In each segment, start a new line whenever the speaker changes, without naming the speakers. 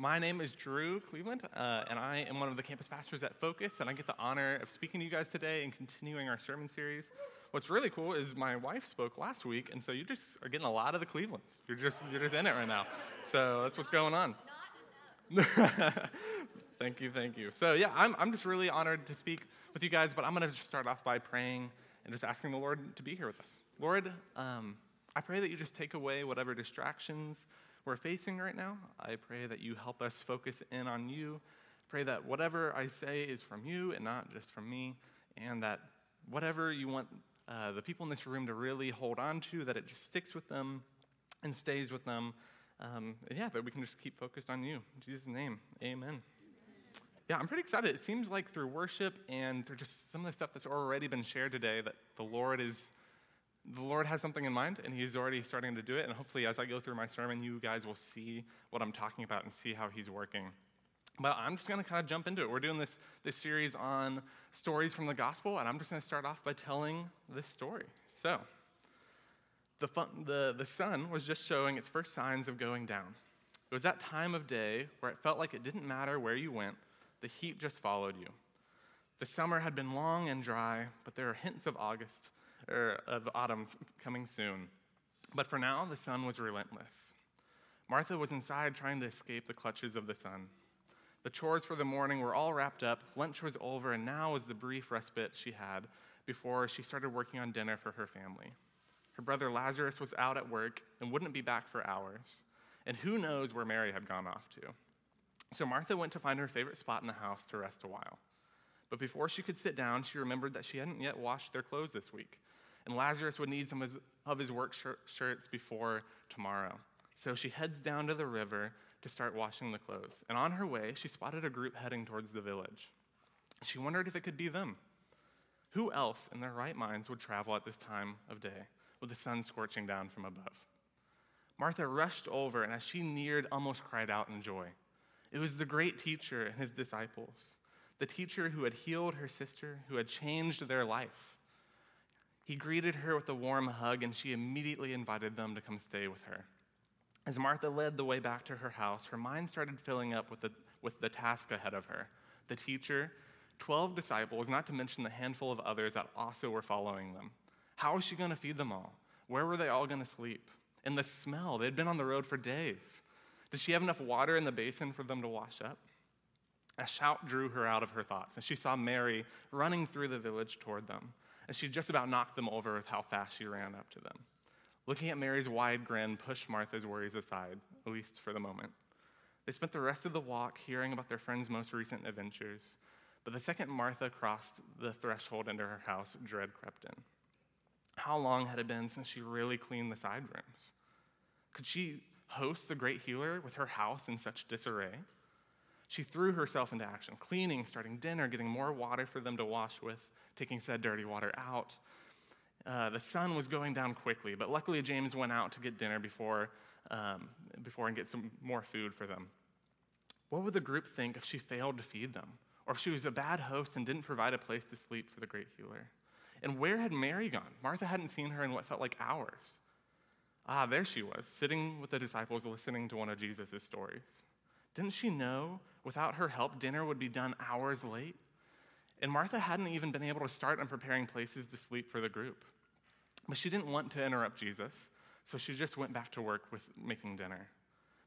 My name is Drew Cleveland, uh, and I am one of the campus pastors at Focus, and I get the honor of speaking to you guys today and continuing our sermon series. What's really cool is my wife spoke last week, and so you just are getting a lot of the Clevelands. You're just you're just in it right now. So that's what's going on. thank you, thank you. So yeah, I'm I'm just really honored to speak with you guys, but I'm to just start off by praying and just asking the Lord to be here with us. Lord, um, I pray that you just take away whatever distractions we're facing right now. I pray that you help us focus in on you. Pray that whatever I say is from you and not just from me, and that whatever you want uh, the people in this room to really hold on to, that it just sticks with them and stays with them. Um, yeah, that we can just keep focused on you. In Jesus' name, amen. Yeah, I'm pretty excited. It seems like through worship and through just some of the stuff that's already been shared today, that the Lord is the Lord has something in mind, and He's already starting to do it. And hopefully, as I go through my sermon, you guys will see what I'm talking about and see how He's working. But I'm just going to kind of jump into it. We're doing this, this series on stories from the gospel, and I'm just going to start off by telling this story. So, the, fun, the, the sun was just showing its first signs of going down. It was that time of day where it felt like it didn't matter where you went, the heat just followed you. The summer had been long and dry, but there are hints of August or of autumn coming soon. But for now, the sun was relentless. Martha was inside trying to escape the clutches of the sun. The chores for the morning were all wrapped up, lunch was over, and now was the brief respite she had before she started working on dinner for her family. Her brother Lazarus was out at work and wouldn't be back for hours, and who knows where Mary had gone off to. So Martha went to find her favorite spot in the house to rest a while. But before she could sit down, she remembered that she hadn't yet washed their clothes this week, and Lazarus would need some of his work shirts before tomorrow. So she heads down to the river to start washing the clothes. And on her way, she spotted a group heading towards the village. She wondered if it could be them. Who else in their right minds would travel at this time of day with the sun scorching down from above? Martha rushed over, and as she neared, almost cried out in joy. It was the great teacher and his disciples, the teacher who had healed her sister, who had changed their life. He greeted her with a warm hug, and she immediately invited them to come stay with her. As Martha led the way back to her house, her mind started filling up with the, with the task ahead of her the teacher, 12 disciples, not to mention the handful of others that also were following them. How was she going to feed them all? Where were they all going to sleep? And the smell, they'd been on the road for days. Did she have enough water in the basin for them to wash up? A shout drew her out of her thoughts, and she saw Mary running through the village toward them. And she just about knocked them over with how fast she ran up to them. Looking at Mary's wide grin pushed Martha's worries aside, at least for the moment. They spent the rest of the walk hearing about their friend's most recent adventures, but the second Martha crossed the threshold into her house, dread crept in. How long had it been since she really cleaned the side rooms? Could she host the great healer with her house in such disarray? She threw herself into action, cleaning, starting dinner, getting more water for them to wash with, taking said dirty water out, uh, the sun was going down quickly, but luckily James went out to get dinner before, um, before and get some more food for them. What would the group think if she failed to feed them? Or if she was a bad host and didn't provide a place to sleep for the great healer? And where had Mary gone? Martha hadn't seen her in what felt like hours. Ah, there she was, sitting with the disciples listening to one of Jesus' stories. Didn't she know without her help, dinner would be done hours late? And Martha hadn't even been able to start on preparing places to sleep for the group. But she didn't want to interrupt Jesus, so she just went back to work with making dinner.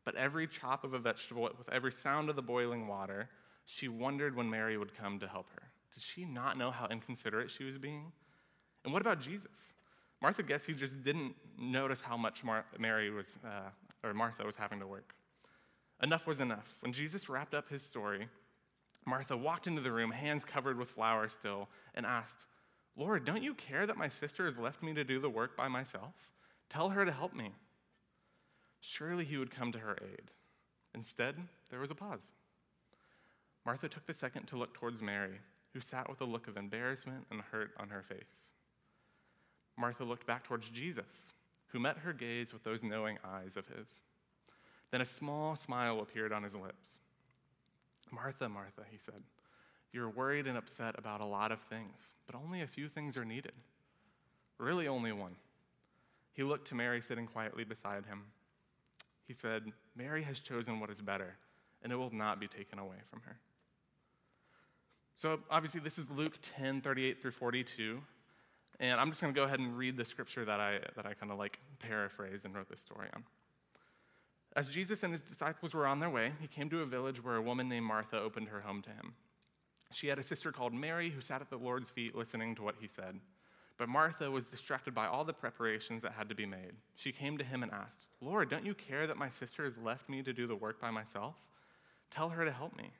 But every chop of a vegetable, with every sound of the boiling water, she wondered when Mary would come to help her. Did she not know how inconsiderate she was being? And what about Jesus? Martha guessed he just didn't notice how much Mar- Mary was, uh, or Martha was having to work. Enough was enough. When Jesus wrapped up his story, Martha walked into the room, hands covered with flour still, and asked, Lord, don't you care that my sister has left me to do the work by myself? Tell her to help me. Surely he would come to her aid. Instead, there was a pause. Martha took the second to look towards Mary, who sat with a look of embarrassment and hurt on her face. Martha looked back towards Jesus, who met her gaze with those knowing eyes of his. Then a small smile appeared on his lips. Martha, Martha, he said, you're worried and upset about a lot of things, but only a few things are needed. Really, only one. He looked to Mary sitting quietly beside him. He said, Mary has chosen what is better, and it will not be taken away from her. So, obviously, this is Luke 10 38 through 42. And I'm just going to go ahead and read the scripture that I, that I kind of like paraphrased and wrote this story on. As Jesus and his disciples were on their way, he came to a village where a woman named Martha opened her home to him. She had a sister called Mary who sat at the Lord's feet listening to what he said. But Martha was distracted by all the preparations that had to be made. She came to him and asked, Lord, don't you care that my sister has left me to do the work by myself? Tell her to help me.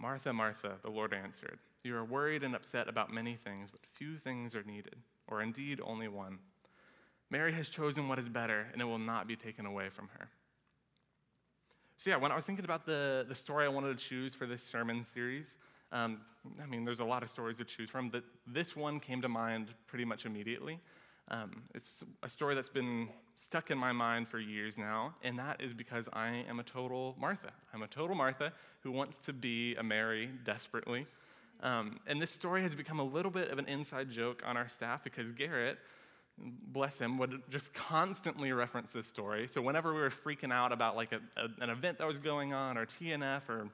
Martha, Martha, the Lord answered, You are worried and upset about many things, but few things are needed, or indeed only one. Mary has chosen what is better, and it will not be taken away from her. So, yeah, when I was thinking about the, the story I wanted to choose for this sermon series, um, I mean, there's a lot of stories to choose from, but this one came to mind pretty much immediately. Um, it's a story that's been stuck in my mind for years now, and that is because I am a total Martha. I'm a total Martha who wants to be a Mary desperately. Um, and this story has become a little bit of an inside joke on our staff because Garrett, bless him, would just constantly reference this story. So whenever we were freaking out about like a, a, an event that was going on or TNF or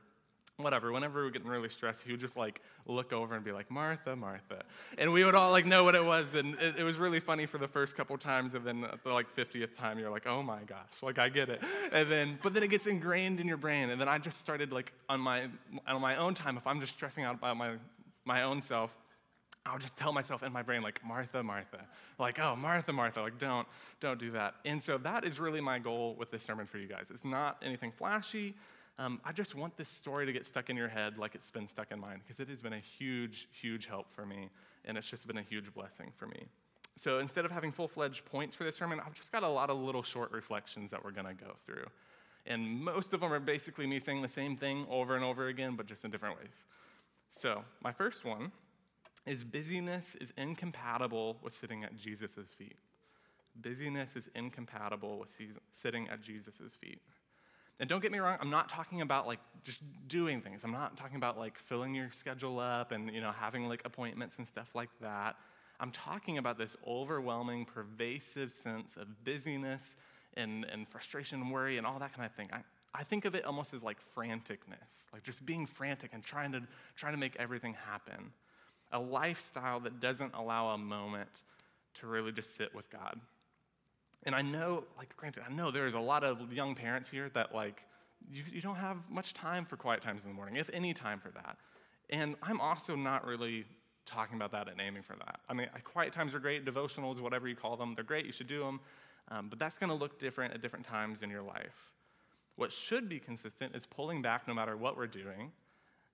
whatever, whenever we were getting really stressed, he would just like look over and be like, Martha, Martha. And we would all like know what it was. And it, it was really funny for the first couple times. And then the like 50th time, you're like, oh my gosh, like I get it. And then, but then it gets ingrained in your brain. And then I just started like on my, on my own time, if I'm just stressing out about my, my own self, I'll just tell myself in my brain, like, Martha, Martha. Like, oh, Martha, Martha. Like, don't, don't do that. And so that is really my goal with this sermon for you guys. It's not anything flashy. Um, I just want this story to get stuck in your head like it's been stuck in mine because it has been a huge, huge help for me, and it's just been a huge blessing for me. So instead of having full fledged points for this sermon, I've just got a lot of little short reflections that we're going to go through. And most of them are basically me saying the same thing over and over again, but just in different ways. So, my first one is busyness is incompatible with sitting at Jesus' feet. Busyness is incompatible with sitting at Jesus' feet. And don't get me wrong, I'm not talking about like just doing things. I'm not talking about like filling your schedule up and you know having like appointments and stuff like that. I'm talking about this overwhelming, pervasive sense of busyness and, and frustration and worry and all that kind of thing. I, I think of it almost as like franticness, like just being frantic and trying to trying to make everything happen. A lifestyle that doesn't allow a moment to really just sit with God. And I know, like, granted, I know there's a lot of young parents here that, like, you, you don't have much time for quiet times in the morning, if any time for that. And I'm also not really talking about that and aiming for that. I mean, quiet times are great, devotionals, whatever you call them, they're great, you should do them. Um, but that's going to look different at different times in your life. What should be consistent is pulling back no matter what we're doing,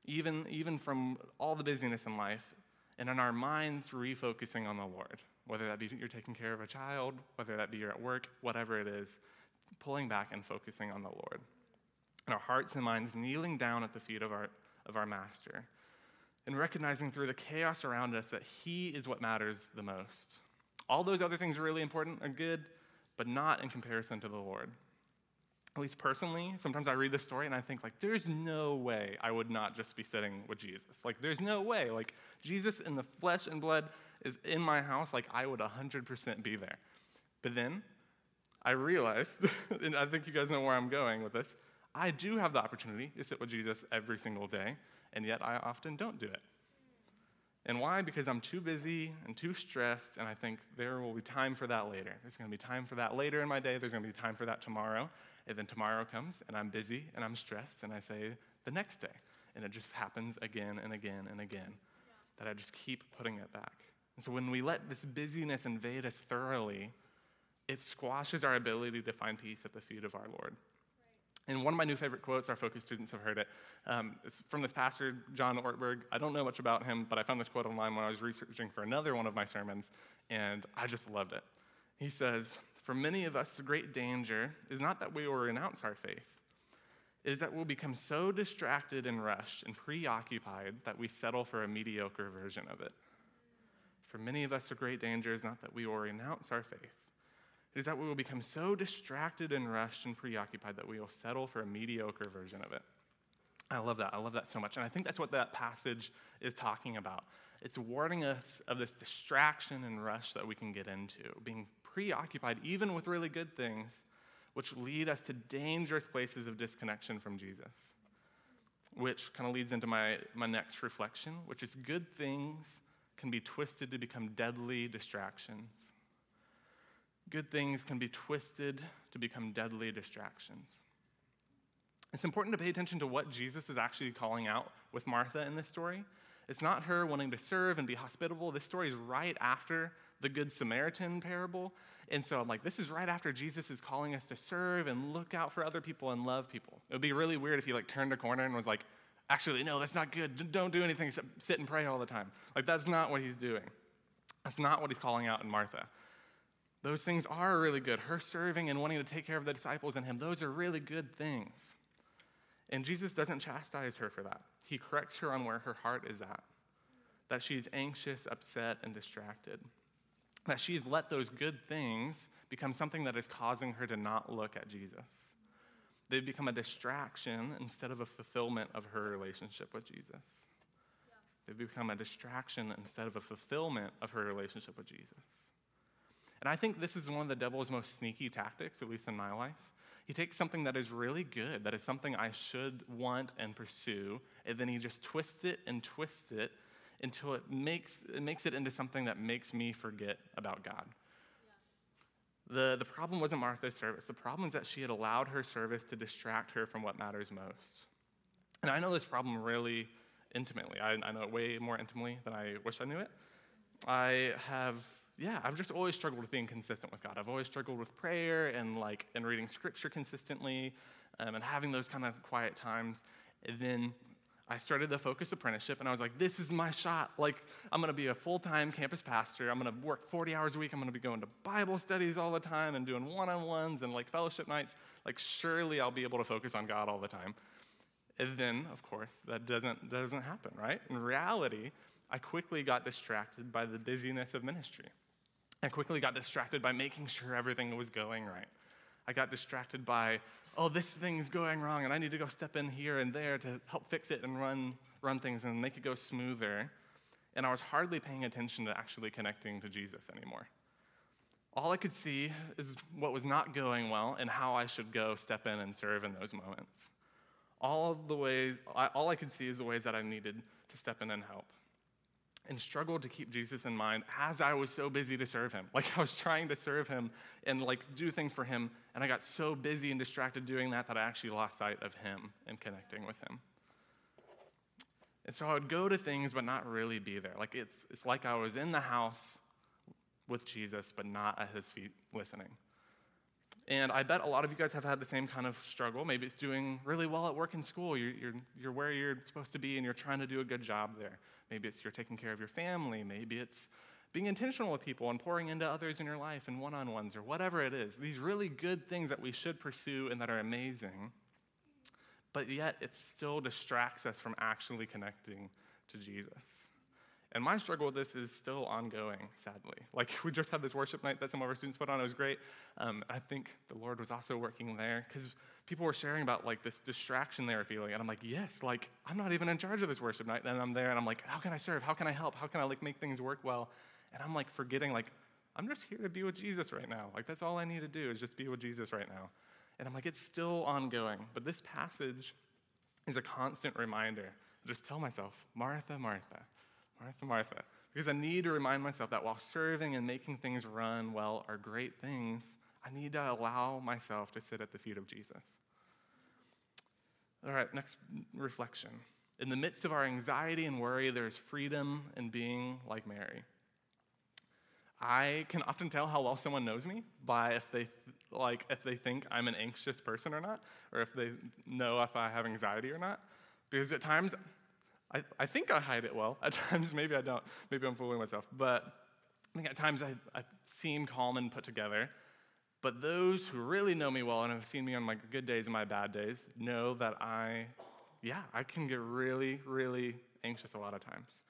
even, even from all the busyness in life, and in our minds refocusing on the Lord whether that be you're taking care of a child, whether that be you're at work, whatever it is, pulling back and focusing on the Lord. And our hearts and minds kneeling down at the feet of our, of our Master and recognizing through the chaos around us that He is what matters the most. All those other things are really important and good, but not in comparison to the Lord. At least personally, sometimes I read this story and I think, like, there's no way I would not just be sitting with Jesus. Like, there's no way. Like, Jesus in the flesh and blood is in my house, like I would 100% be there. But then I realized, and I think you guys know where I'm going with this, I do have the opportunity to sit with Jesus every single day, and yet I often don't do it. And why? Because I'm too busy and too stressed, and I think there will be time for that later. There's going to be time for that later in my day. There's going to be time for that tomorrow. And then tomorrow comes, and I'm busy and I'm stressed, and I say the next day. And it just happens again and again and again yeah. that I just keep putting it back. And so when we let this busyness invade us thoroughly, it squashes our ability to find peace at the feet of our Lord. And one of my new favorite quotes, our focus students have heard it. Um, it's from this pastor, John Ortberg. I don't know much about him, but I found this quote online when I was researching for another one of my sermons, and I just loved it. He says, For many of us, the great danger is not that we will renounce our faith, it is that we'll become so distracted and rushed and preoccupied that we settle for a mediocre version of it. For many of us, the great danger is not that we will renounce our faith, it is that we will become so distracted and rushed and preoccupied that we will settle for a mediocre version of it. I love that. I love that so much. And I think that's what that passage is talking about. It's warning us of this distraction and rush that we can get into, being preoccupied even with really good things, which lead us to dangerous places of disconnection from Jesus. Which kind of leads into my, my next reflection, which is good things can be twisted to become deadly distractions. Good things can be twisted to become deadly distractions. It's important to pay attention to what Jesus is actually calling out with Martha in this story. It's not her wanting to serve and be hospitable. This story is right after the Good Samaritan parable. And so I'm like, this is right after Jesus is calling us to serve and look out for other people and love people. It would be really weird if he like turned a corner and was like, actually, no, that's not good. Don't do anything except sit and pray all the time. Like, that's not what he's doing. That's not what he's calling out in Martha. Those things are really good. Her serving and wanting to take care of the disciples and him, those are really good things. And Jesus doesn't chastise her for that. He corrects her on where her heart is at that she's anxious, upset, and distracted. That she's let those good things become something that is causing her to not look at Jesus. They've become a distraction instead of a fulfillment of her relationship with Jesus. They've become a distraction instead of a fulfillment of her relationship with Jesus. And I think this is one of the devil's most sneaky tactics, at least in my life. He takes something that is really good, that is something I should want and pursue, and then he just twists it and twists it until it makes it, makes it into something that makes me forget about God. The, the problem wasn't Martha's service. The problem is that she had allowed her service to distract her from what matters most. And I know this problem really intimately. I, I know it way more intimately than I wish I knew it. I have, yeah, I've just always struggled with being consistent with God. I've always struggled with prayer and like and reading scripture consistently um, and having those kind of quiet times. And then I started the Focus Apprenticeship, and I was like, this is my shot. Like, I'm to be a full time campus pastor. I'm to work 40 hours a week. I'm to be going to Bible studies all the time and doing one on ones and like fellowship nights. Like, surely I'll be able to focus on God all the time. And then, of course, that doesn't, doesn't happen, right? In reality, I quickly got distracted by the busyness of ministry. I quickly got distracted by making sure everything was going right. I got distracted by oh, this thing's going wrong and I need to go step in here and there to help fix it and run, run things and make it go smoother. And I was hardly paying attention to actually connecting to Jesus anymore. All I could see is what was not going well and how I should go step in and serve in those moments. All of the ways, all I could see is the ways that I needed to step in and help and struggled to keep Jesus in mind as I was so busy to serve him. Like I was trying to serve him and like do things for him, and I got so busy and distracted doing that that I actually lost sight of him and connecting with him. And so I would go to things but not really be there. Like it's it's like I was in the house with Jesus but not at his feet listening. And I bet a lot of you guys have had the same kind of struggle. Maybe it's doing really well at work and school. You're, you're, you're where you're supposed to be and you're trying to do a good job there. Maybe it's you're taking care of your family. Maybe it's being intentional with people and pouring into others in your life and one on ones or whatever it is. These really good things that we should pursue and that are amazing. But yet, it still distracts us from actually connecting to Jesus. And my struggle with this is still ongoing, sadly. Like, we just had this worship night that some of our students put on. It was great. Um, I think the Lord was also working there because people were sharing about like this distraction they were feeling. And I'm like, yes, like, I'm not even in charge of this worship night. And I'm there and I'm like, how can I serve? How can I help? How can I like make things work well? And I'm like forgetting, like, I'm just here to be with Jesus right now. Like, that's all I need to do is just be with Jesus right now. And I'm like, it's still ongoing. But this passage is a constant reminder. I just tell myself, Martha, Martha, Martha, Martha. Because I need to remind myself that while serving and making things run well are great things, I need to allow myself to sit at the feet of Jesus. All right, next reflection. In the midst of our anxiety and worry, there's freedom in being like Mary. I can often tell how well someone knows me by if they th- like if they think I'm an anxious person or not, or if they know if I have anxiety or not. Because at times I, I think I hide it well. At times, maybe I don't. Maybe I'm fooling myself. But I think at times I, I seem calm and put together. But those who really know me well and have seen me on my good days and my bad days know that I, yeah, I can get really, really anxious a lot of times.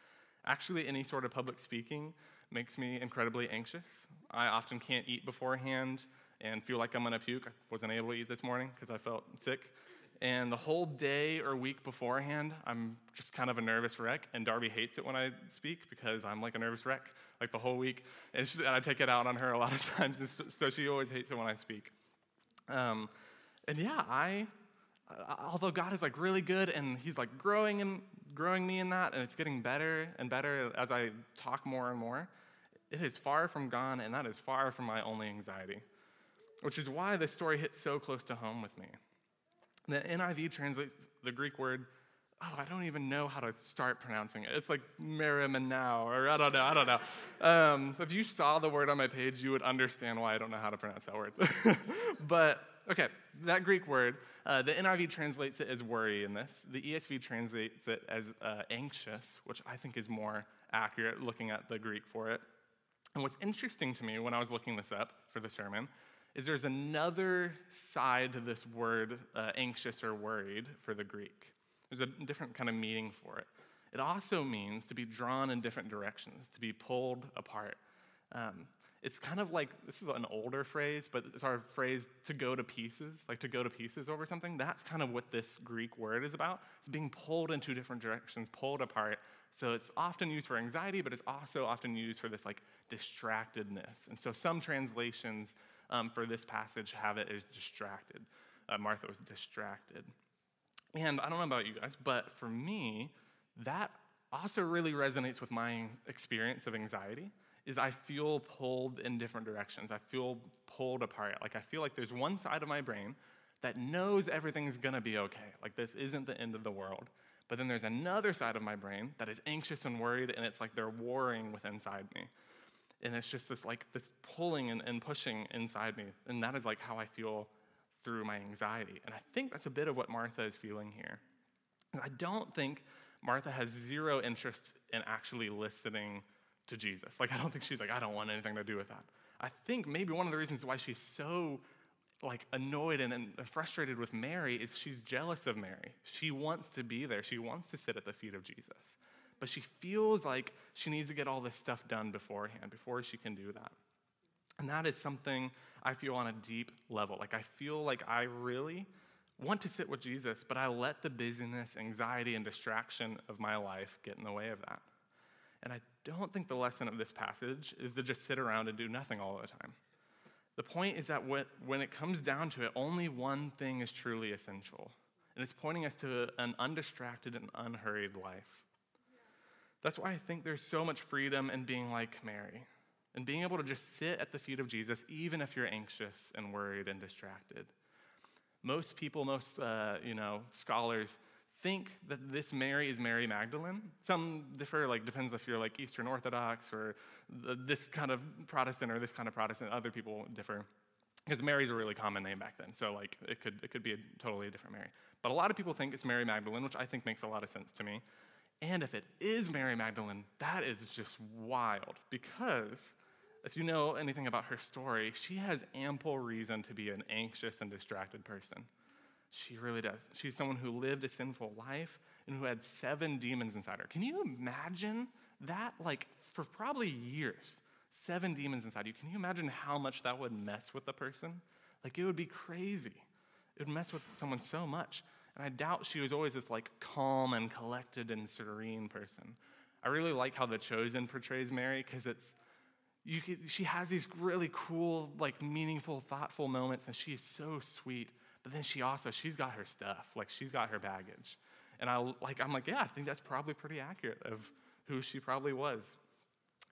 Actually, any sort of public speaking makes me incredibly anxious. I often can't eat beforehand and feel like I'm gonna puke. I wasn't able to eat this morning because I felt sick. And the whole day or week beforehand, I'm just kind of a nervous wreck. And Darby hates it when I speak because I'm like a nervous wreck, like the whole week. And, she, and I take it out on her a lot of times. So she always hates it when I speak. Um, and yeah, I, uh, although God is like really good and He's like growing and growing me in that, and it's getting better and better as I talk more and more, it is far from gone, and that is far from my only anxiety, which is why this story hits so close to home with me. The NIV translates the Greek word oh, I don't even know how to start pronouncing it. It's like Marimanao, or I don't know, I don't know. Um, if you saw the word on my page, you would understand why I don't know how to pronounce that word. but, okay, that Greek word, uh, the NIV translates it as worry in this. The ESV translates it as uh, anxious, which I think is more accurate looking at the Greek for it. And what's interesting to me when I was looking this up for the sermon is there's another side to this word, uh, anxious or worried, for the Greek. There's a different kind of meaning for it. It also means to be drawn in different directions, to be pulled apart. Um, it's kind of like this is an older phrase, but it's our phrase to go to pieces, like to go to pieces over something. That's kind of what this Greek word is about. It's being pulled in two different directions, pulled apart. So it's often used for anxiety, but it's also often used for this like distractedness. And so some translations um, for this passage have it as distracted. Uh, Martha was distracted. And I don't know about you guys, but for me, that also really resonates with my experience of anxiety is I feel pulled in different directions. I feel pulled apart. Like I feel like there's one side of my brain that knows everything's to be okay. Like this isn't the end of the world. But then there's another side of my brain that is anxious and worried and it's like they're warring with inside me. And it's just this like this pulling and, and pushing inside me. And that is like how I feel through my anxiety. And I think that's a bit of what Martha is feeling here. And I don't think Martha has zero interest in actually listening to Jesus. Like, I don't think she's like, I don't want anything to do with that. I think maybe one of the reasons why she's so like annoyed and, and frustrated with Mary is she's jealous of Mary. She wants to be there. She wants to sit at the feet of Jesus. But she feels like she needs to get all this stuff done beforehand, before she can do that. And that is something I feel on a deep level. Like, I feel like I really want to sit with Jesus, but I let the busyness, anxiety, and distraction of my life get in the way of that. And I don't think the lesson of this passage is to just sit around and do nothing all the time. The point is that when it comes down to it, only one thing is truly essential, and it's pointing us to an undistracted and unhurried life. That's why I think there's so much freedom in being like Mary and being able to just sit at the feet of Jesus, even if you're anxious and worried and distracted. Most people, most uh, you know scholars think that this Mary is Mary Magdalene. Some differ, like depends if you're like Eastern Orthodox or this kind of Protestant or this kind of Protestant. Other people differ because Mary's a really common name back then. So like it could it could be a totally different Mary. But a lot of people think it's Mary Magdalene, which I think makes a lot of sense to me. And if it is Mary Magdalene, that is just wild because if you know anything about her story, she has ample reason to be an anxious and distracted person. She really does. She's someone who lived a sinful life and who had seven demons inside her. Can you imagine that? Like, for probably years, seven demons inside you. Can you imagine how much that would mess with a person? Like, it would be crazy. It would mess with someone so much. And I doubt she was always this, like, calm and collected and serene person. I really like how The Chosen portrays Mary because it's you she has these really cool, like meaningful, thoughtful moments, and she is so sweet. But then she also, she's got her stuff, like she's got her baggage. And I like, I'm like, yeah, I think that's probably pretty accurate of who she probably was.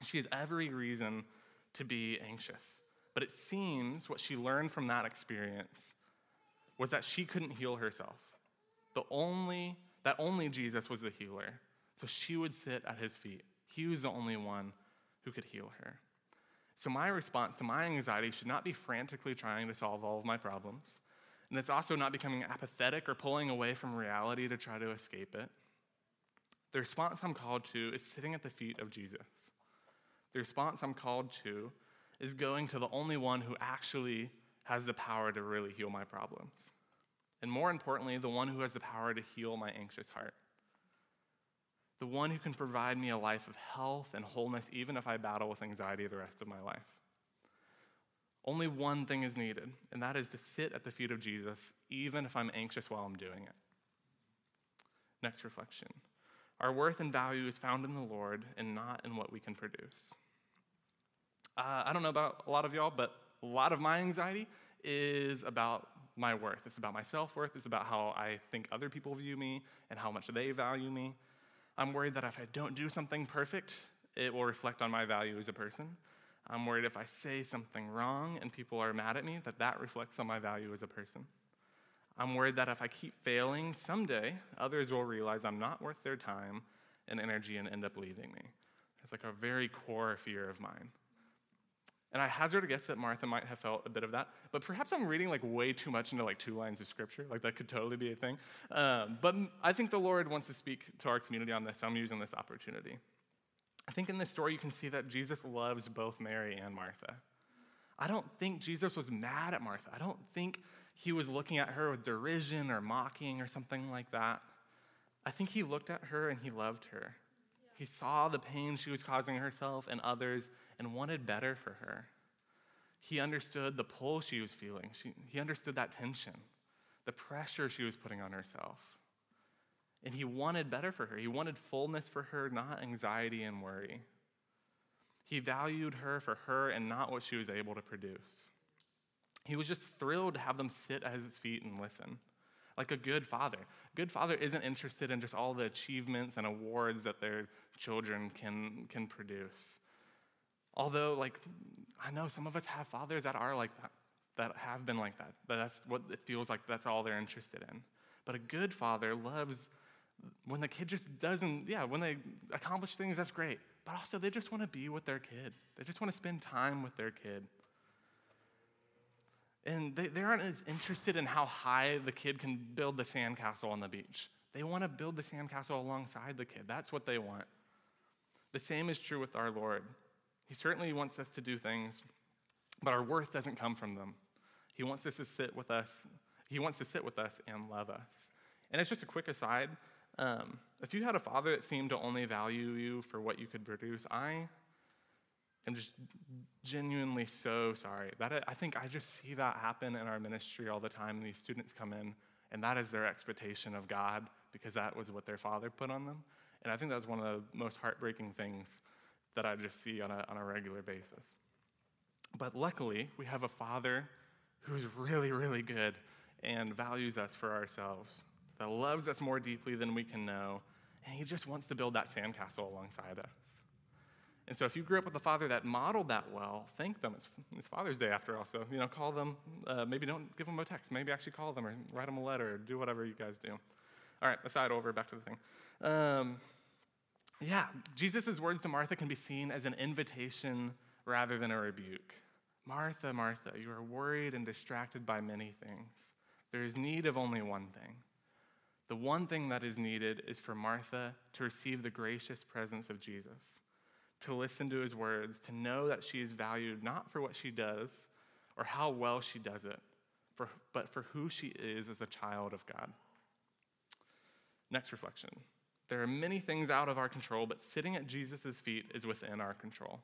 She has every reason to be anxious. But it seems what she learned from that experience was that she couldn't heal herself. The only, that only Jesus was the healer. So she would sit at his feet. He was the only one who could heal her. So, my response to my anxiety should not be frantically trying to solve all of my problems. And it's also not becoming apathetic or pulling away from reality to try to escape it. The response I'm called to is sitting at the feet of Jesus. The response I'm called to is going to the only one who actually has the power to really heal my problems. And more importantly, the one who has the power to heal my anxious heart the one who can provide me a life of health and wholeness, even if I battle with anxiety the rest of my life. Only one thing is needed, and that is to sit at the feet of Jesus, even if I'm anxious while I'm doing it. Next reflection Our worth and value is found in the Lord and not in what we can produce. Uh, I don't know about a lot of y'all, but a lot of my anxiety is about my worth. It's about my self worth. It's about how I think other people view me and how much they value me. I'm worried that if I don't do something perfect, it will reflect on my value as a person. I'm worried if I say something wrong and people are mad at me, that that reflects on my value as a person. I'm worried that if I keep failing, someday others will realize I'm not worth their time and energy and end up leaving me. It's like a very core fear of mine. And I hazard a guess that Martha might have felt a bit of that, but perhaps I'm reading like way too much into like two lines of scripture. Like that could totally be a thing. Um, but I think the Lord wants to speak to our community on this. So I'm using this opportunity. I think in this story you can see that Jesus loves both Mary and Martha. I don't think Jesus was mad at Martha. I don't think he was looking at her with derision or mocking or something like that. I think he looked at her and he loved her. He saw the pain she was causing herself and others and wanted better for her. He understood the pull she was feeling. She, he understood that tension, the pressure she was putting on herself. And he wanted better for her. He wanted fullness for her, not anxiety and worry. He valued her for her and not what she was able to produce. He was just thrilled to have them sit at his feet and listen like a good father. A good father isn't interested in just all the achievements and awards that their children can, can produce. Although, like, I know some of us have fathers that are like that, that have been like that. But that's what it feels like that's all they're interested in. But a good father loves when the kid just doesn't, yeah, when they accomplish things, that's great. But also, they just want to be with their kid, they just want to spend time with their kid. And they, they aren't as interested in how high the kid can build the sandcastle on the beach. They want to build the sandcastle alongside the kid. That's what they want. The same is true with our Lord. He certainly wants us to do things, but our worth doesn't come from them. He wants us to sit with us. He wants to sit with us and love us. And it's just a quick aside. Um, if you had a father that seemed to only value you for what you could produce, I am just genuinely so sorry. That I think I just see that happen in our ministry all the time. These students come in, and that is their expectation of God because that was what their father put on them. And I think that's one of the most heartbreaking things that I just see on a, on a regular basis. But luckily, we have a father who's really, really good and values us for ourselves, that loves us more deeply than we can know, and he just wants to build that sandcastle alongside us. And so if you grew up with a father that modeled that well, thank them. It's, it's Father's Day after all, so you know, call them. Uh, maybe don't give them a text. Maybe actually call them or write them a letter or do whatever you guys do. All right, aside over, back to the thing. Um, yeah, Jesus' words to Martha can be seen as an invitation rather than a rebuke. Martha, Martha, you are worried and distracted by many things. There is need of only one thing. The one thing that is needed is for Martha to receive the gracious presence of Jesus to listen to his words, to know that she is valued not for what she does or how well she does it, for, but for who she is as a child of God. Next reflection. There are many things out of our control, but sitting at Jesus' feet is within our control.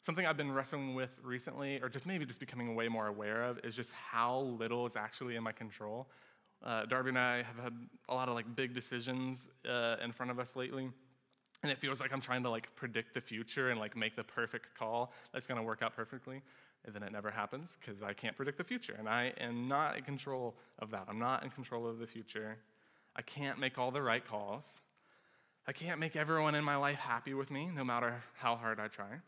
Something I've been wrestling with recently, or just maybe just becoming way more aware of, is just how little is actually in my control. Uh, Darby and I have had a lot of like big decisions uh, in front of us lately and it feels like I'm trying to like predict the future and like make the perfect call that's going to work out perfectly. And then it never happens because I can't predict the future. And I am not in control of that. I'm not in control of the future. I can't make all the right calls. I can't make everyone in my life happy with me, no matter how hard I try.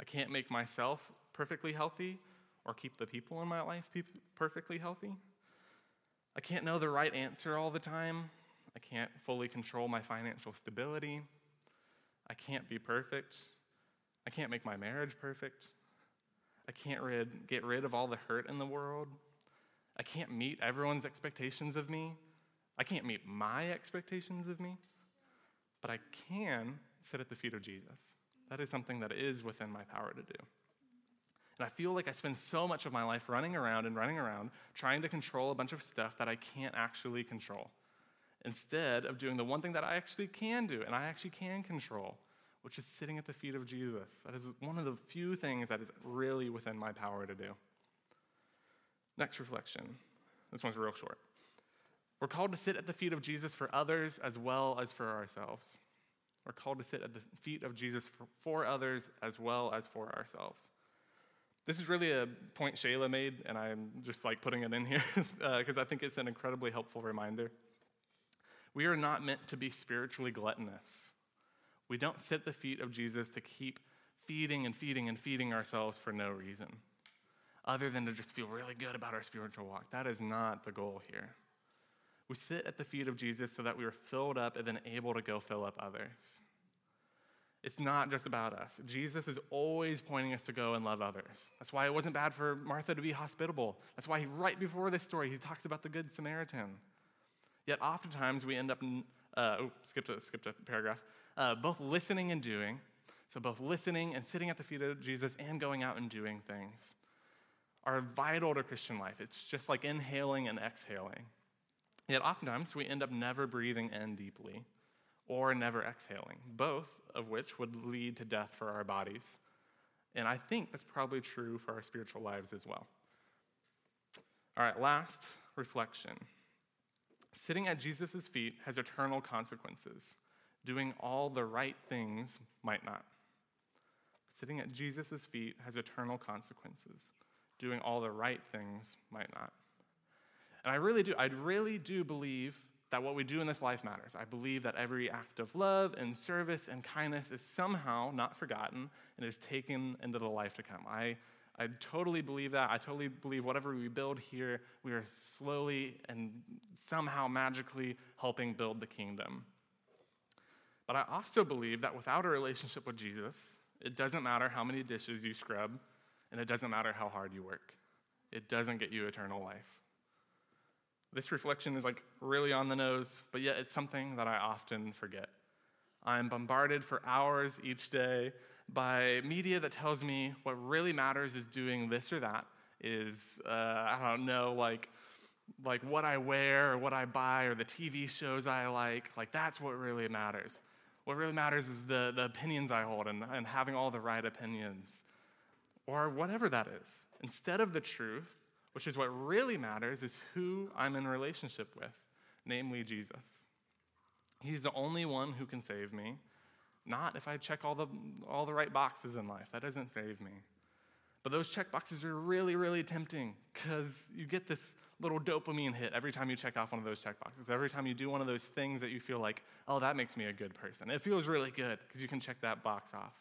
I can't make myself perfectly healthy or keep the people in my life perfectly healthy. I can't know the right answer all the time. I can't fully control my financial stability. I can't be perfect. I can't make my marriage perfect. I can't rid, get rid of all the hurt in the world. I can't meet everyone's expectations of me. I can't meet my expectations of me. But I can sit at the feet of Jesus. That is something that is within my power to do. And I feel like I spend so much of my life running around and running around trying to control a bunch of stuff that I can't actually control instead of doing the one thing that I actually can do and I actually can control, which is sitting at the feet of Jesus. That is one of the few things that is really within my power to do. Next reflection. This one's real short. We're called to sit at the feet of Jesus for others as well as for ourselves. We're called to sit at the feet of Jesus for, for others as well as for ourselves. This is really a point Shayla made, and I'm just like putting it in here because uh, I think it's an incredibly helpful reminder. We are not meant to be spiritually gluttonous. We don't sit at the feet of Jesus to keep feeding and feeding and feeding ourselves for no reason, other than to just feel really good about our spiritual walk. That is not the goal here. We sit at the feet of Jesus so that we are filled up and then able to go fill up others. It's not just about us. Jesus is always pointing us to go and love others. That's why it wasn't bad for Martha to be hospitable. That's why he, right before this story, he talks about the Good Samaritan. Yet oftentimes we end up, uh, oh, skipped a, skipped a paragraph, uh, both listening and doing. So both listening and sitting at the feet of Jesus and going out and doing things are vital to Christian life. It's just like inhaling and exhaling. Yet oftentimes we end up never breathing in deeply or never exhaling, both of which would lead to death for our bodies. And I think that's probably true for our spiritual lives as well. All right, last reflection. Sitting at Jesus' feet has eternal consequences. Doing all the right things might not. Sitting at Jesus' feet has eternal consequences. Doing all the right things might not. And I really do, I really do believe that what we do in this life matters. I believe that every act of love and service and kindness is somehow not forgotten and is taken into the life to come. I, I totally believe that. I totally believe whatever we build here, we are slowly and somehow magically helping build the kingdom. But I also believe that without a relationship with Jesus, it doesn't matter how many dishes you scrub, and it doesn't matter how hard you work. It doesn't get you eternal life. This reflection is like really on the nose, but yet it's something that I often forget. I'm bombarded for hours each day by media that tells me what really matters is doing this or that, is, uh, I don't know, like, like what I wear or what I buy or the TV shows I like. Like, that's what really matters. What really matters is the, the opinions I hold and, and having all the right opinions, or whatever that is. Instead of the truth, which is what really matters, is who I'm in relationship with, namely Jesus. He's the only one who can save me, not if I check all the, all the right boxes in life. That doesn't save me. But those check boxes are really, really tempting because you get this little dopamine hit every time you check off one of those check boxes. Every time you do one of those things that you feel like, oh, that makes me a good person. It feels really good because you can check that box off.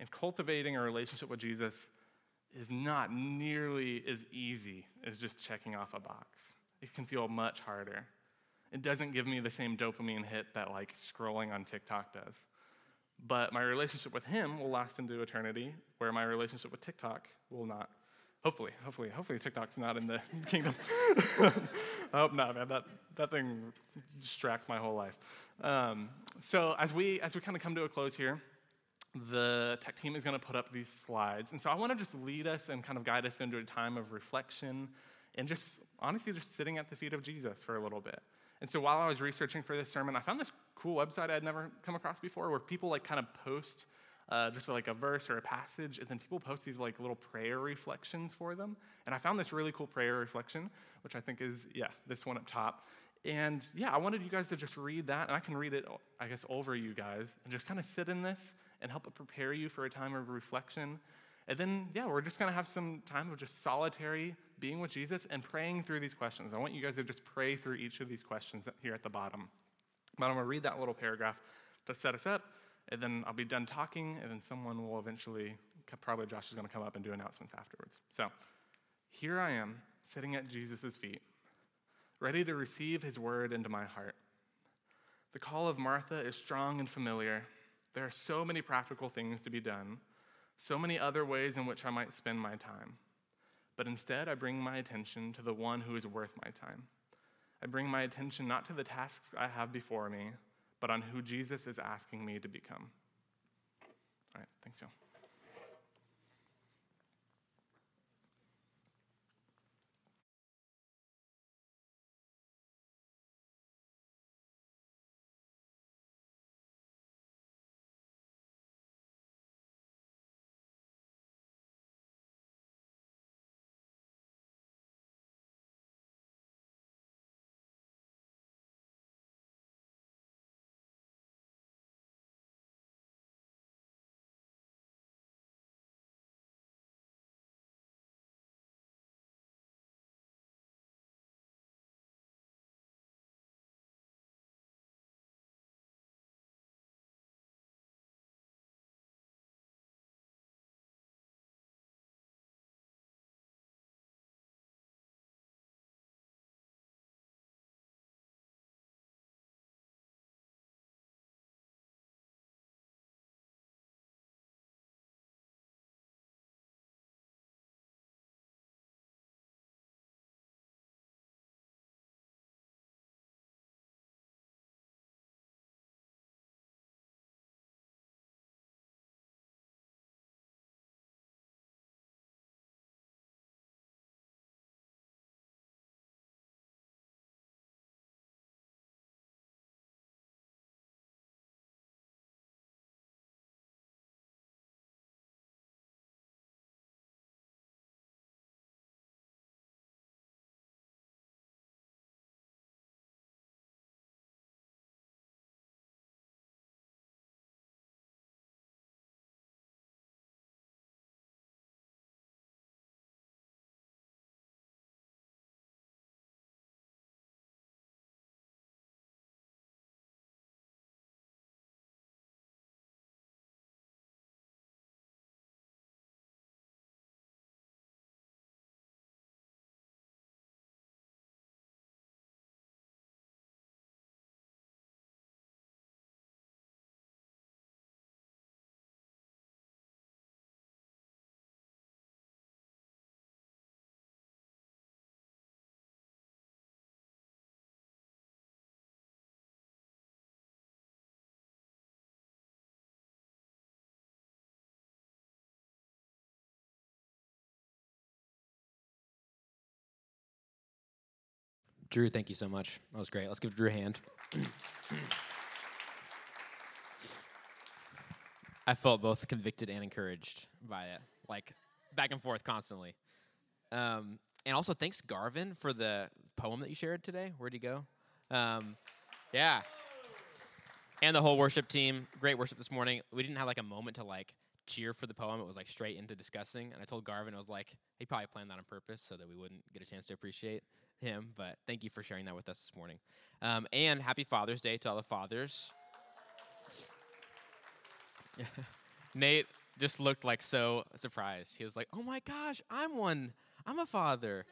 And cultivating a relationship with Jesus is not nearly as easy as just checking off a box. It can feel much harder. It doesn't give me the same dopamine hit that like scrolling on TikTok does. But my relationship with him will last into eternity, where my relationship with TikTok will not. Hopefully, hopefully, hopefully TikTok's not in the kingdom. I hope not, man. That, that thing distracts my whole life. Um, so as we as we kind of come to a close here, the tech team is going to put up these slides. And so I want to just lead us and kind of guide us into a time of reflection and just honestly just sitting at the feet of Jesus for a little bit. And so while I was researching for this sermon, I found this cool website I'd never come across before where people like kind of post uh, just like a verse or a passage, and then people post these like little prayer reflections for them. And I found this really cool prayer reflection, which I think is, yeah, this one up top. And yeah, I wanted you guys to just read that, and I can read it, I guess, over you guys, and just kind of sit in this and help prepare you for a time of reflection. And then, yeah, we're just going to have some time of just solitary being with Jesus and praying through these questions. I want you guys to just pray through each of these questions here at the bottom. But I'm going to read that little paragraph to set us up, and then I'll be done talking, and then someone will eventually, probably Josh is going to come up and do announcements afterwards. So here I am, sitting at Jesus' feet, ready to receive his word into my heart. The call of Martha is strong and familiar, there are so many practical things to be done, so many other ways in which I might spend my time. But instead, I bring my attention to the one who is worth my time. I bring my attention not to the tasks I have before me, but on who Jesus is asking me to become. All right, thanks, Joe.
Drew, thank you so much. That was great. Let's give Drew a hand. I felt both convicted and encouraged by it, like back and forth constantly. Um, and also, thanks, Garvin, for the poem that you shared today. Where'd he go? Um, yeah. And the whole worship team, great worship this morning. We didn't have like a moment to like cheer for the poem. It was like straight into discussing. And I told Garvin, I was like, he probably planned that on purpose so that we wouldn't get a chance to appreciate him. But thank you for sharing that with us this morning. Um, and happy Father's Day to all the fathers. Nate just looked like so surprised. He was like, "Oh my gosh, I'm one. I'm a father."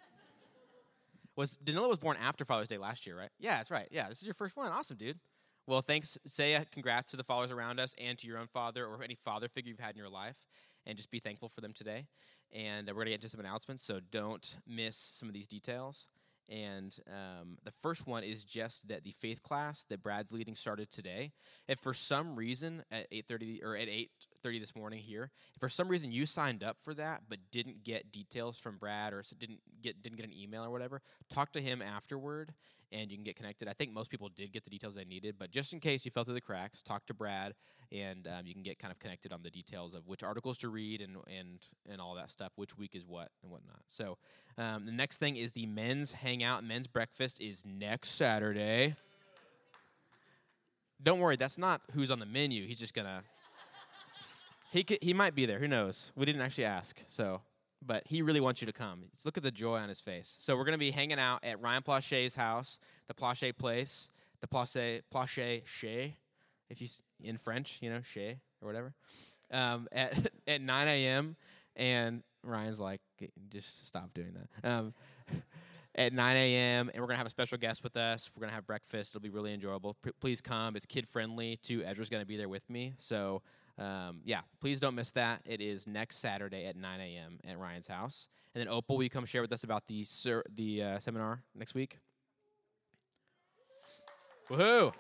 Was Danilo was born after Father's Day last year, right? Yeah, that's right. Yeah, this is your first one. Awesome, dude. Well, thanks. Say congrats to the fathers around us and to your own father or any father figure you've had in your life, and just be thankful for them today. And uh, we're gonna get into some announcements, so don't miss some of these details. And um, the first one is just that the faith class that Brad's leading started today. If for some reason at 8:30 or at 8:30 this morning here, if for some reason you signed up for that but didn't get details from Brad or didn't get didn't get an email or whatever, talk to him afterward and you can get connected. I think most people did get the details they needed, but just in case you fell through the cracks, talk to Brad and um, you can get kind of connected on the details of which articles to read and and and all that stuff, which week is what and whatnot. So um, the next thing is the men's hangout, men's breakfast is next Saturday. Don't worry, that's not who's on the menu. He's just gonna. He could, he might be there. Who knows? We didn't actually ask. So, but he really wants you to come. Look at the joy on his face. So we're gonna be hanging out at Ryan Plachet's house, the Plachet place, the Plachet Plachet Chez, if you in French, you know, Chez or whatever, um, at at 9 a.m. And Ryan's like, just stop doing that. Um, at 9 a.m. and we're gonna have a special guest with us. We're gonna have breakfast. It'll be really enjoyable. P- please come. It's kid friendly too. Ezra's gonna be there with me. So um, yeah, please don't miss that. It is next Saturday at 9 a.m. at Ryan's house. And then Opal, will you come share with us about the ser- the uh, seminar next week? Woohoo!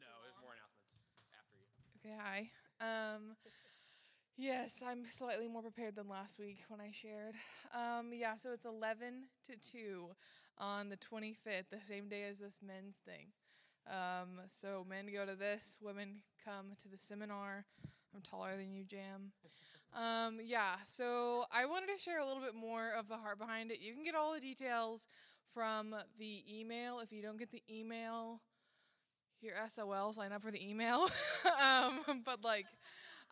No, there's more announcements after you.
Okay, hi. Um, yes, I'm slightly more prepared than last week when I shared. Um, yeah, so it's 11 to 2 on the 25th, the same day as this men's thing. Um, so men go to this, women come to the seminar. I'm taller than you, Jam. Um, yeah, so I wanted to share a little bit more of the heart behind it. You can get all the details from the email. If you don't get the email, your SOL, sign up for the email. um, but like,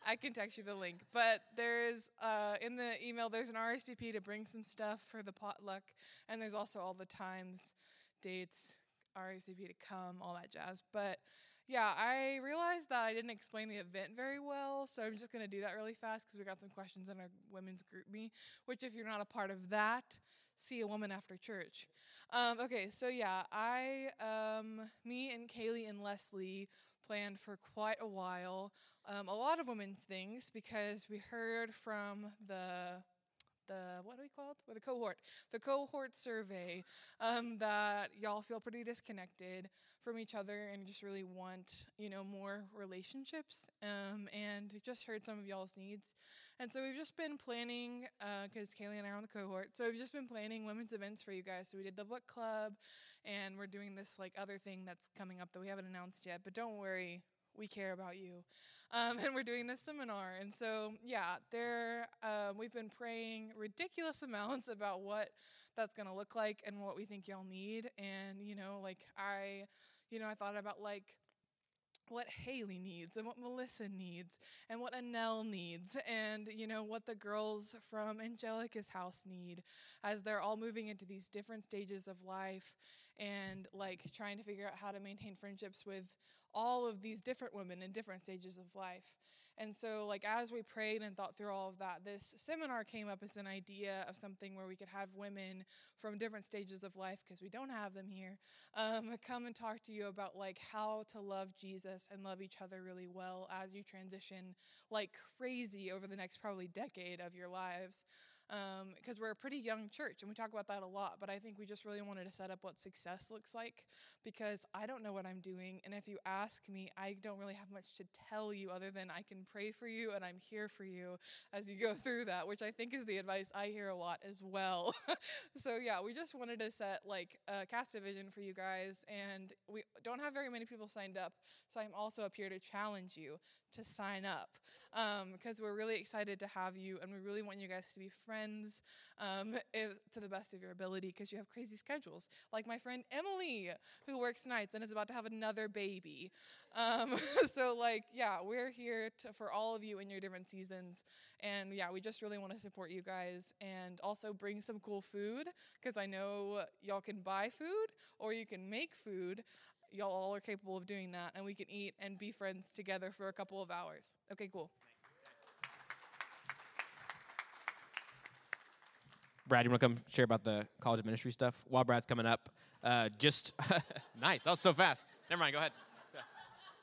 I can text you the link. But there is uh, in the email there's an RSVP to bring some stuff for the potluck, and there's also all the times, dates, RSVP to come, all that jazz. But yeah, I realized that I didn't explain the event very well, so I'm just gonna do that really fast because we got some questions in our women's GroupMe. Which, if you're not a part of that, see a woman after church. Um, okay, so yeah, I, um, me and Kaylee and Leslie planned for quite a while um, a lot of women's things because we heard from the the what do we call it? Or the cohort, the cohort survey, um, that y'all feel pretty disconnected from each other and just really want you know more relationships. Um, and just heard some of y'all's needs, and so we've just been planning because uh, Kaylee and I are on the cohort. So we've just been planning women's events for you guys. So we did the book club, and we're doing this like other thing that's coming up that we haven't announced yet. But don't worry, we care about you. Um, and we're doing this seminar. And so, yeah, there uh, we've been praying ridiculous amounts about what that's going to look like and what we think y'all need. And you know, like I, you know, I thought about like what Haley needs and what Melissa needs and what Anel needs and you know what the girls from Angelica's house need as they're all moving into these different stages of life and like trying to figure out how to maintain friendships with all of these different women in different stages of life. And so, like, as we prayed and thought through all of that, this seminar came up as an idea of something where we could have women from different stages of life, because we don't have them here, um, come and talk to you about, like, how to love Jesus and love each other really well as you transition like crazy over the next probably decade of your lives. Because we're a pretty young church and we talk about that a lot. But I think we just really wanted to set up what success looks like because I don't know what I'm doing. And if you ask me, I don't really have much to tell you other than I can pray for you and I'm here for you as you go through that, which I think is the advice I hear a lot as well. so, yeah, we just wanted to set like a cast a vision for you guys. And we don't have very many people signed up. So, I'm also up here to challenge you to sign up because um, we're really excited to have you and we really want you guys to be friends um, if, to the best of your ability because you have crazy schedules. Like my friend Emily, who works nights and is about to have another baby. Um, so, like, yeah, we're here to, for all of you in your different seasons. And yeah, we just really want to support you guys and also bring some cool food because I know y'all can buy food or you can make food y'all all are capable of doing that, and we can eat and be friends together for a couple of hours. Okay, cool.
Brad, you want to come share about the college of ministry stuff? While Brad's coming up, uh, just nice. That was so fast. Never mind. Go ahead.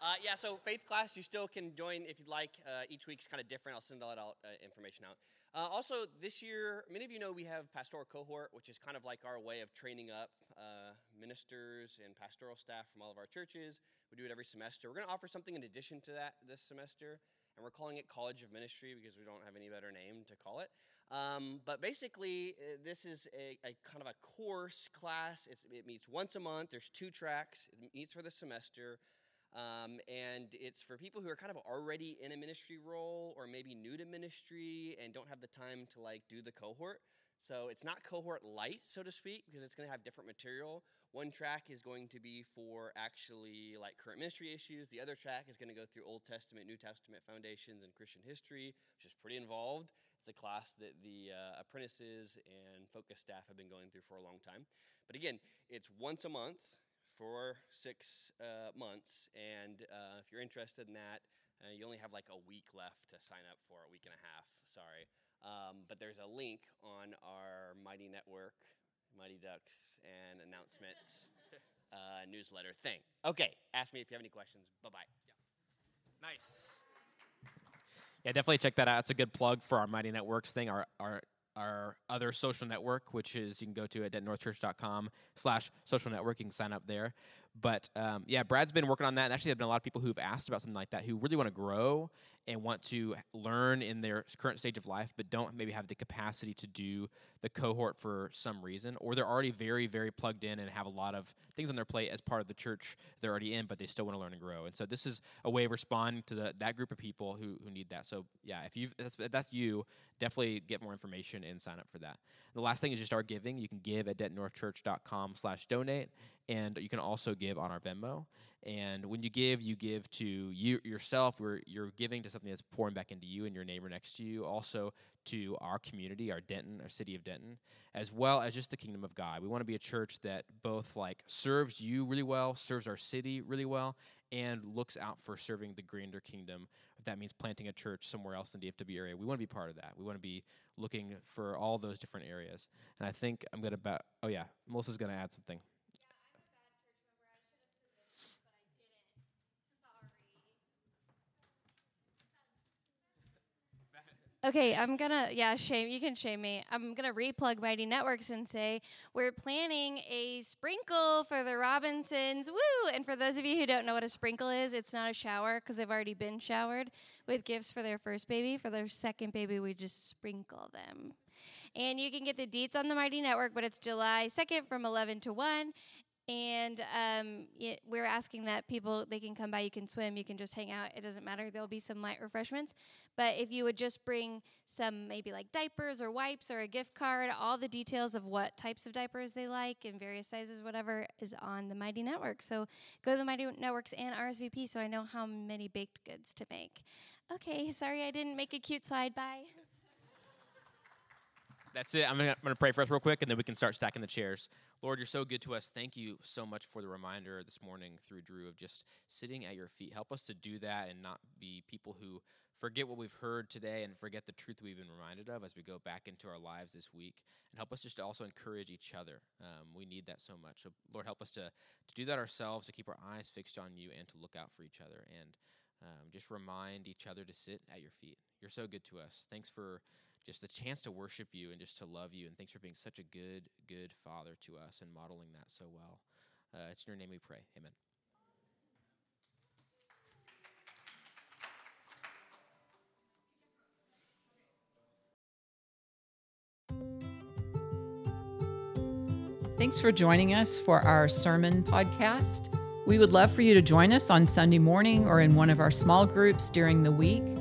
Uh, yeah, so faith class, you still can join if you'd like. Uh, each week's kind of different. I'll send all that out, uh, information out. Uh, also, this year, many of you know we have pastoral cohort, which is kind of like our way of training up uh, ministers and pastoral staff from all of our churches. We do it every semester. We're going to offer something in addition to that this semester, and we're calling it College of Ministry because we don't have any better name to call it. Um, but basically, uh, this is a, a, kind of a course class. It's, it meets once a month. There's two tracks. It meets for the semester. Um, and it's for people who are kind of already in a ministry role or maybe new to ministry and don't have the time to like do the cohort. So it's not cohort light, so to speak, because it's going to have different material. One track is going to be for actually like current ministry issues. The other track is going to go through Old Testament, New Testament foundations and Christian history, which is pretty involved. It's a class that the uh, apprentices and focus staff have been going through for a long time. But again, it's once a month for six uh, months. And uh, if you're interested in that, uh, you only have like a week left to sign up for, a week and a half, sorry. Um, but there's a link on our Mighty Network, Mighty Ducks, and announcements uh, newsletter thing. Okay, ask me if you have any questions. Bye bye.
Yeah. Nice. Yeah, definitely check that out. It's a good plug for our Mighty Networks thing, our, our our other social network, which is you can go to at dentonnorthchurch.com slash social network. You can sign up there. But um, yeah, Brad's been working on that. And actually, there have been a lot of people who've asked about something like that who really want to grow and want to learn in their current stage of life, but don't maybe have the capacity to do the cohort for some reason, or they're already very, very plugged in and have a lot of things on their plate as part of the church they're already in, but they still want to learn and grow. And so this is a way of responding to the, that group of people who, who need that. So yeah, if you that's, if that's you, definitely get more information and sign up for that. The last thing is just our giving. You can give at dentonnorthchurch.com slash donate, and you can also give on our Venmo. And when you give, you give to you yourself. You're giving to something that's pouring back into you and your neighbor next to you. Also to our community, our Denton, our city of Denton, as well as just the kingdom of God. We want to be a church that both like serves you really well, serves our city really well, and looks out for serving the grander kingdom. If that means planting a church somewhere else in the DFW area, we want to be part of that. We want to be looking for all those different areas. And I think I'm going to, oh yeah, Melissa's to add something.
Okay, I'm gonna yeah shame you can shame me. I'm gonna replug Mighty Networks and say we're planning a sprinkle for the Robinsons. Woo! And for those of you who don't know what a sprinkle is, it's not a shower because they've already been showered with gifts for their first baby. For their second baby, we just sprinkle them. And you can get the deets on the Mighty Network, but it's July 2nd from 11 to 1 and um, we're asking that people they can come by you can swim you can just hang out it doesn't matter there'll be some light refreshments. But if you would just bring some maybe like diapers or wipes or a gift card all the details of what types of diapers they like and various sizes whatever is on the mighty network. So go to the mighty networks and rsvp so i know how many baked goods to make. Okay sorry i didn't make a cute slide. Bye
that's it. I'm going to pray for us real quick, and then we can start stacking the chairs. Lord, you're so good to us. Thank you so much for the reminder this morning through Drew of just sitting at your feet. Help us to do that and not be people who forget what we've heard today and forget the truth we've been reminded of as we go back into our lives this week. And help us just to also encourage each other. Um, we need that so much. So, Lord, help us to, to do that ourselves, to keep our eyes fixed on you, and to look out for each other. And um, just remind each other to sit at your feet. You're so good to us. Thanks for just the chance to worship you and just to love you. And thanks for being such a good, good father to us and modeling that so well. Uh, it's in your name we pray. Amen.
Thanks for joining us for our sermon podcast. We would love for you to join us on Sunday morning or in one of our small groups during the week.